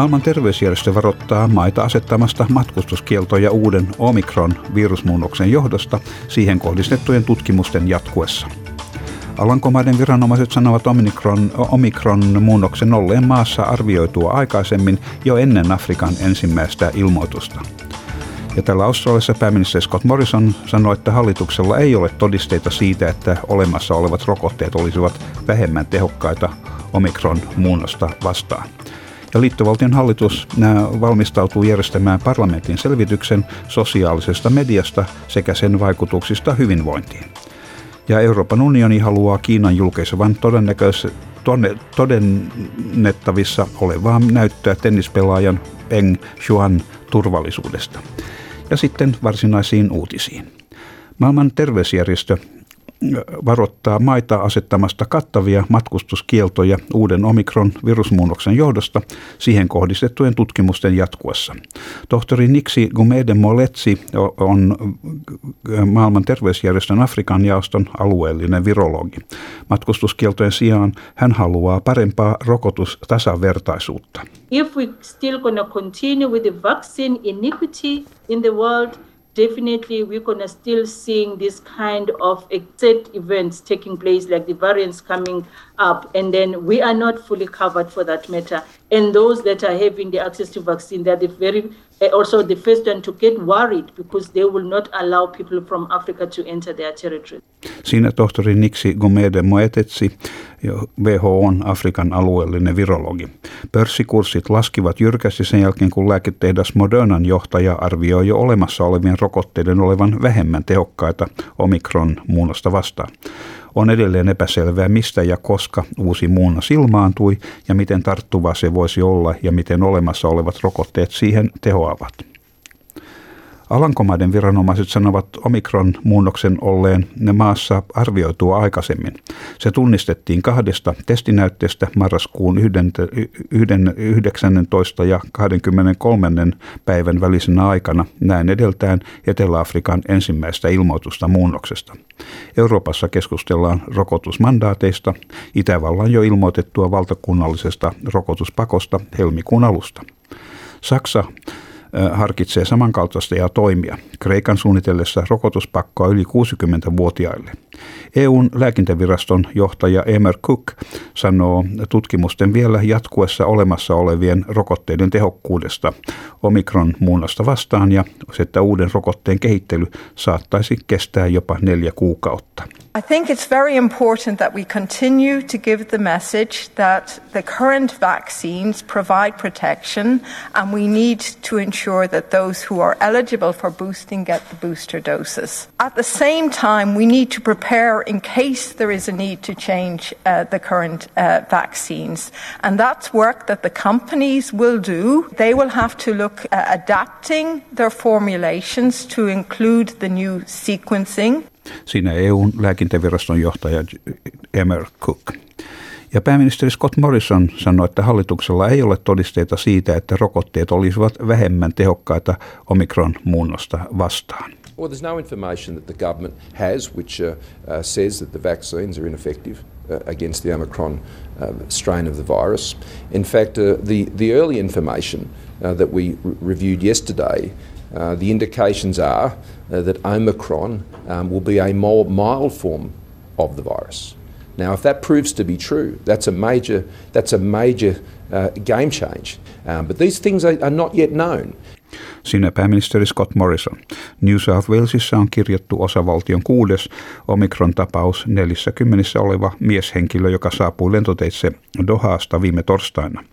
Maailman terveysjärjestö varoittaa maita asettamasta matkustuskieltoja uuden Omikron-virusmuunnoksen johdosta siihen kohdistettujen tutkimusten jatkuessa. Alankomaiden viranomaiset sanovat Omikron, Omikron-muunnoksen olleen maassa arvioitua aikaisemmin jo ennen Afrikan ensimmäistä ilmoitusta. Ja tällä Australiassa pääministeri Scott Morrison sanoi, että hallituksella ei ole todisteita siitä, että olemassa olevat rokotteet olisivat vähemmän tehokkaita Omikron-muunnosta vastaan ja liittovaltion hallitus valmistautuu järjestämään parlamentin selvityksen sosiaalisesta mediasta sekä sen vaikutuksista hyvinvointiin. Ja Euroopan unioni haluaa Kiinan julkaisevan todennettavissa olevaa näyttöä tennispelaajan Eng Xuan turvallisuudesta. Ja sitten varsinaisiin uutisiin. Maailman terveysjärjestö varoittaa maita asettamasta kattavia matkustuskieltoja uuden Omikron-virusmuunnoksen johdosta siihen kohdistettujen tutkimusten jatkuessa. Tohtori Niksi Gumede Moletsi on maailman terveysjärjestön Afrikan jaoston alueellinen virologi. Matkustuskieltojen sijaan hän haluaa parempaa rokotustasavertaisuutta. If we still gonna continue with the vaccine iniquity in the world – definitely we're going to still seeing this kind of set events taking place like the variants coming up and then we are not fully covered for that matter and those that are having the access to vaccine they're the very uh, also the first one to get worried because they will not allow people from Africa to enter their territory. Siinä tohtori Niksi Gomede Moetetsi, WHOn Afrikan alueellinen virologi. Pörssikurssit laskivat jyrkästi sen jälkeen, kun lääketehdas Modernan johtaja arvioi jo olemassa olevien rokotteiden olevan vähemmän tehokkaita omikron muunnosta vastaan. On edelleen epäselvää, mistä ja koska uusi muunnos ilmaantui ja miten tarttuva se voisi olla ja miten olemassa olevat rokotteet siihen tehoavat. Alankomaiden viranomaiset sanovat omikron-muunnoksen olleen ne maassa arvioitua aikaisemmin. Se tunnistettiin kahdesta testinäytteestä marraskuun 19. ja 23. päivän välisenä aikana näin edeltään Etelä-Afrikan ensimmäistä ilmoitusta muunnoksesta. Euroopassa keskustellaan rokotusmandaateista, Itävallan jo ilmoitettua valtakunnallisesta rokotuspakosta helmikuun alusta. Saksa harkitsee samankaltaista ja toimia Kreikan suunnitellessa rokotuspakkoa yli 60-vuotiaille. EUn lääkintäviraston johtaja Emer Cook sanoo tutkimusten vielä jatkuessa olemassa olevien rokotteiden tehokkuudesta omikron muunnasta vastaan ja että uuden rokotteen kehittely saattaisi kestää jopa neljä kuukautta. I think it's very important that we continue to give the message that the current vaccines provide protection and we need to ensure that those who are eligible for boosting get the booster doses. At the same time, we need to prepare in case there is a need to change uh, the current uh, vaccines. And that's work that the companies will do. They will have to look at adapting their formulations to include the new sequencing. Siinä EUn lääkintäviraston johtaja Emer Cook. Ja pääministeri Scott Morrison sanoi, että hallituksella ei ole todisteita siitä, että rokotteet olisivat vähemmän tehokkaita omikron-muunnosta vastaan. Well, there's no information that the government has which uh, uh, says that the vaccines are ineffective uh, against the Omicron uh, strain of the virus. In fact, uh, the, the early information uh, that we reviewed yesterday, uh, the indications are uh, that Omicron um, will be a more mild form of the virus. Now, if that proves to be true, that's a major, that's a major uh, game change. Um, but these things are, are not yet known. Sinä pääministeri Scott Morrison. New South Walesissa on kirjattu osavaltion kuudes Omikron-tapaus 40 oleva mieshenkilö, joka saapui lentoteitse Dohaasta viime torstaina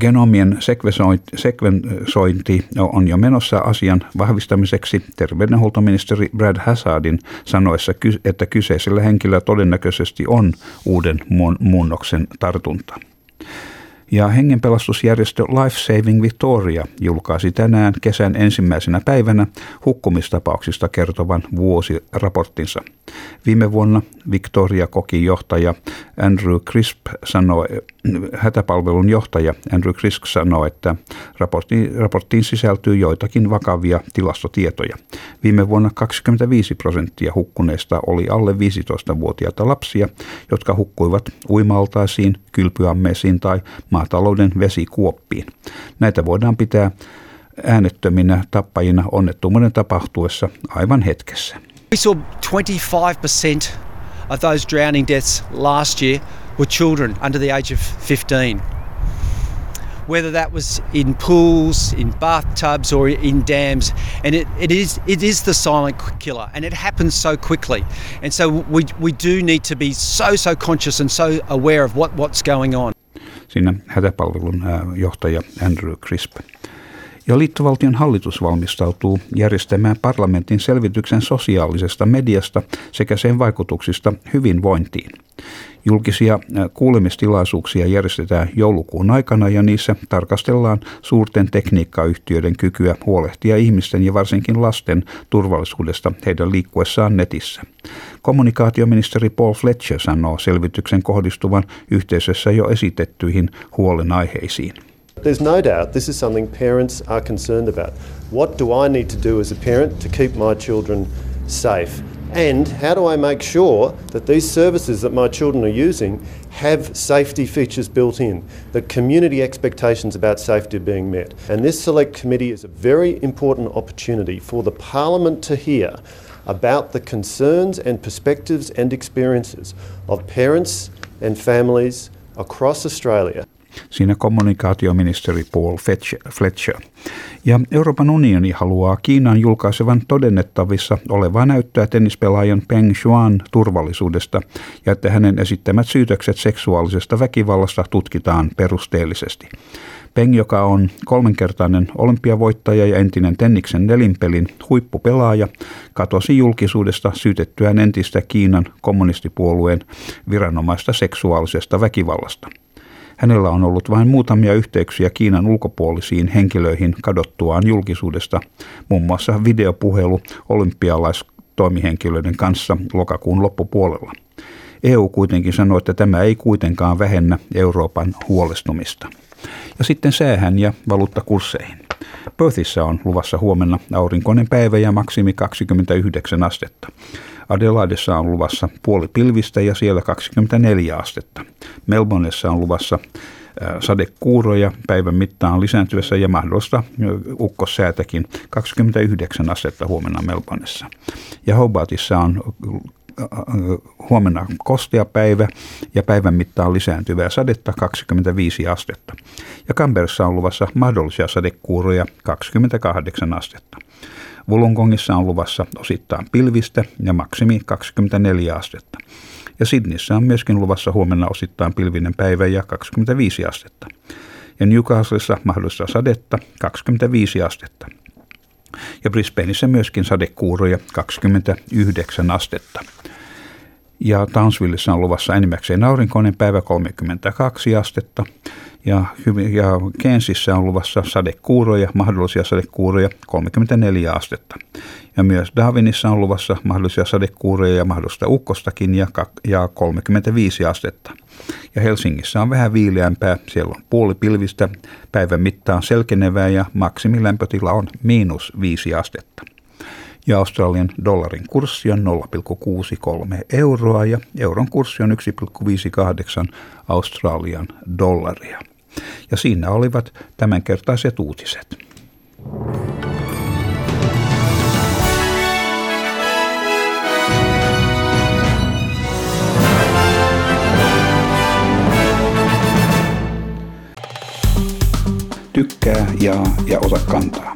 genomien sekvensointi on jo menossa asian vahvistamiseksi terveydenhuoltoministeri Brad Hazardin sanoessa, että kyseisellä henkilöllä todennäköisesti on uuden muunnoksen tartunta. Ja hengenpelastusjärjestö Life Saving Victoria julkaisi tänään kesän ensimmäisenä päivänä hukkumistapauksista kertovan vuosiraporttinsa. Viime vuonna Victoria koki johtaja Andrew Crisp sanoi, hätäpalvelun johtaja Andrew Crisp sanoi, että raporttiin, raporttiin sisältyy joitakin vakavia tilastotietoja. Viime vuonna 25 prosenttia hukkuneista oli alle 15-vuotiaita lapsia, jotka hukkuivat uimaltaisiin, kylpyammeisiin tai maatalouden vesikuoppiin. Näitä voidaan pitää äänettöminä tappajina onnettomuuden tapahtuessa aivan hetkessä. We saw 25% of those drowning deaths last year were children under the age of 15. Whether that was in pools, in bathtubs, or in dams, and it, it is it is the silent killer, and it happens so quickly, and so we we do need to be so so conscious and so aware of what what's going on. Siinä hätäpalvelun johtaja Andrew Crisp. Ja liittovaltion hallitus valmistautuu järjestämään parlamentin selvityksen sosiaalisesta mediasta sekä sen vaikutuksista hyvinvointiin. Julkisia kuulemistilaisuuksia järjestetään joulukuun aikana ja niissä tarkastellaan suurten tekniikkayhtiöiden kykyä huolehtia ihmisten ja varsinkin lasten turvallisuudesta heidän liikkuessaan netissä. Kommunikaatioministeri Paul Fletcher sanoo selvityksen kohdistuvan yhteisössä jo esitettyihin huolenaiheisiin. There's no doubt this is something parents are concerned about. What do I need to do as a parent to keep my children safe? And how do I make sure that these services that my children are using have safety features built in, that community expectations about safety are being met? And this select committee is a very important opportunity for the Parliament to hear about the concerns and perspectives and experiences of parents and families across Australia siinä kommunikaatioministeri Paul Fletcher. Ja Euroopan unioni haluaa Kiinan julkaisevan todennettavissa olevaa näyttöä tennispelaajan Peng Shuan turvallisuudesta ja että hänen esittämät syytökset seksuaalisesta väkivallasta tutkitaan perusteellisesti. Peng, joka on kolmenkertainen olympiavoittaja ja entinen Tenniksen nelinpelin huippupelaaja, katosi julkisuudesta syytettyään entistä Kiinan kommunistipuolueen viranomaista seksuaalisesta väkivallasta. Hänellä on ollut vain muutamia yhteyksiä Kiinan ulkopuolisiin henkilöihin kadottuaan julkisuudesta, muun muassa videopuhelu olympialaistoimihenkilöiden kanssa lokakuun loppupuolella. EU kuitenkin sanoi, että tämä ei kuitenkaan vähennä Euroopan huolestumista. Ja sitten säähän ja valuuttakursseihin. Perthissä on luvassa huomenna aurinkoinen päivä ja maksimi 29 astetta. Adelaidessa on luvassa puoli pilvistä ja siellä 24 astetta. Melbourneessa on luvassa sadekuuroja päivän mittaan lisääntyessä ja mahdollista ukkossäätäkin 29 astetta huomenna Melbourneessa. Ja Hobartissa on huomenna kostea päivä ja päivän mittaan lisääntyvää sadetta 25 astetta. Ja Canberrassa on luvassa mahdollisia sadekuuroja 28 astetta. Wollongongissa on luvassa osittain pilvistä ja maksimi 24 astetta. Ja Sydneyssä on myöskin luvassa huomenna osittain pilvinen päivä ja 25 astetta. Ja Newcastlessa mahdollista sadetta 25 astetta. Ja Brisbaneissa myöskin sadekuuroja 29 astetta. Ja Townsvillessä on luvassa enimmäkseen aurinkoinen päivä 32 astetta ja, ja Kensissä on luvassa sadekuuroja, mahdollisia sadekuuroja 34 astetta. Ja myös Darwinissa on luvassa mahdollisia sadekuuroja ja mahdollista ukkostakin ja, ja 35 astetta. Ja Helsingissä on vähän viileämpää, siellä on puoli pilvistä, päivän mittaan selkenevää ja maksimilämpötila on miinus 5 astetta ja Australian dollarin kurssi on 0,63 euroa ja euron kurssi on 1,58 Australian dollaria. Ja siinä olivat tämänkertaiset uutiset. Tykkää, jaa ja ota kantaa.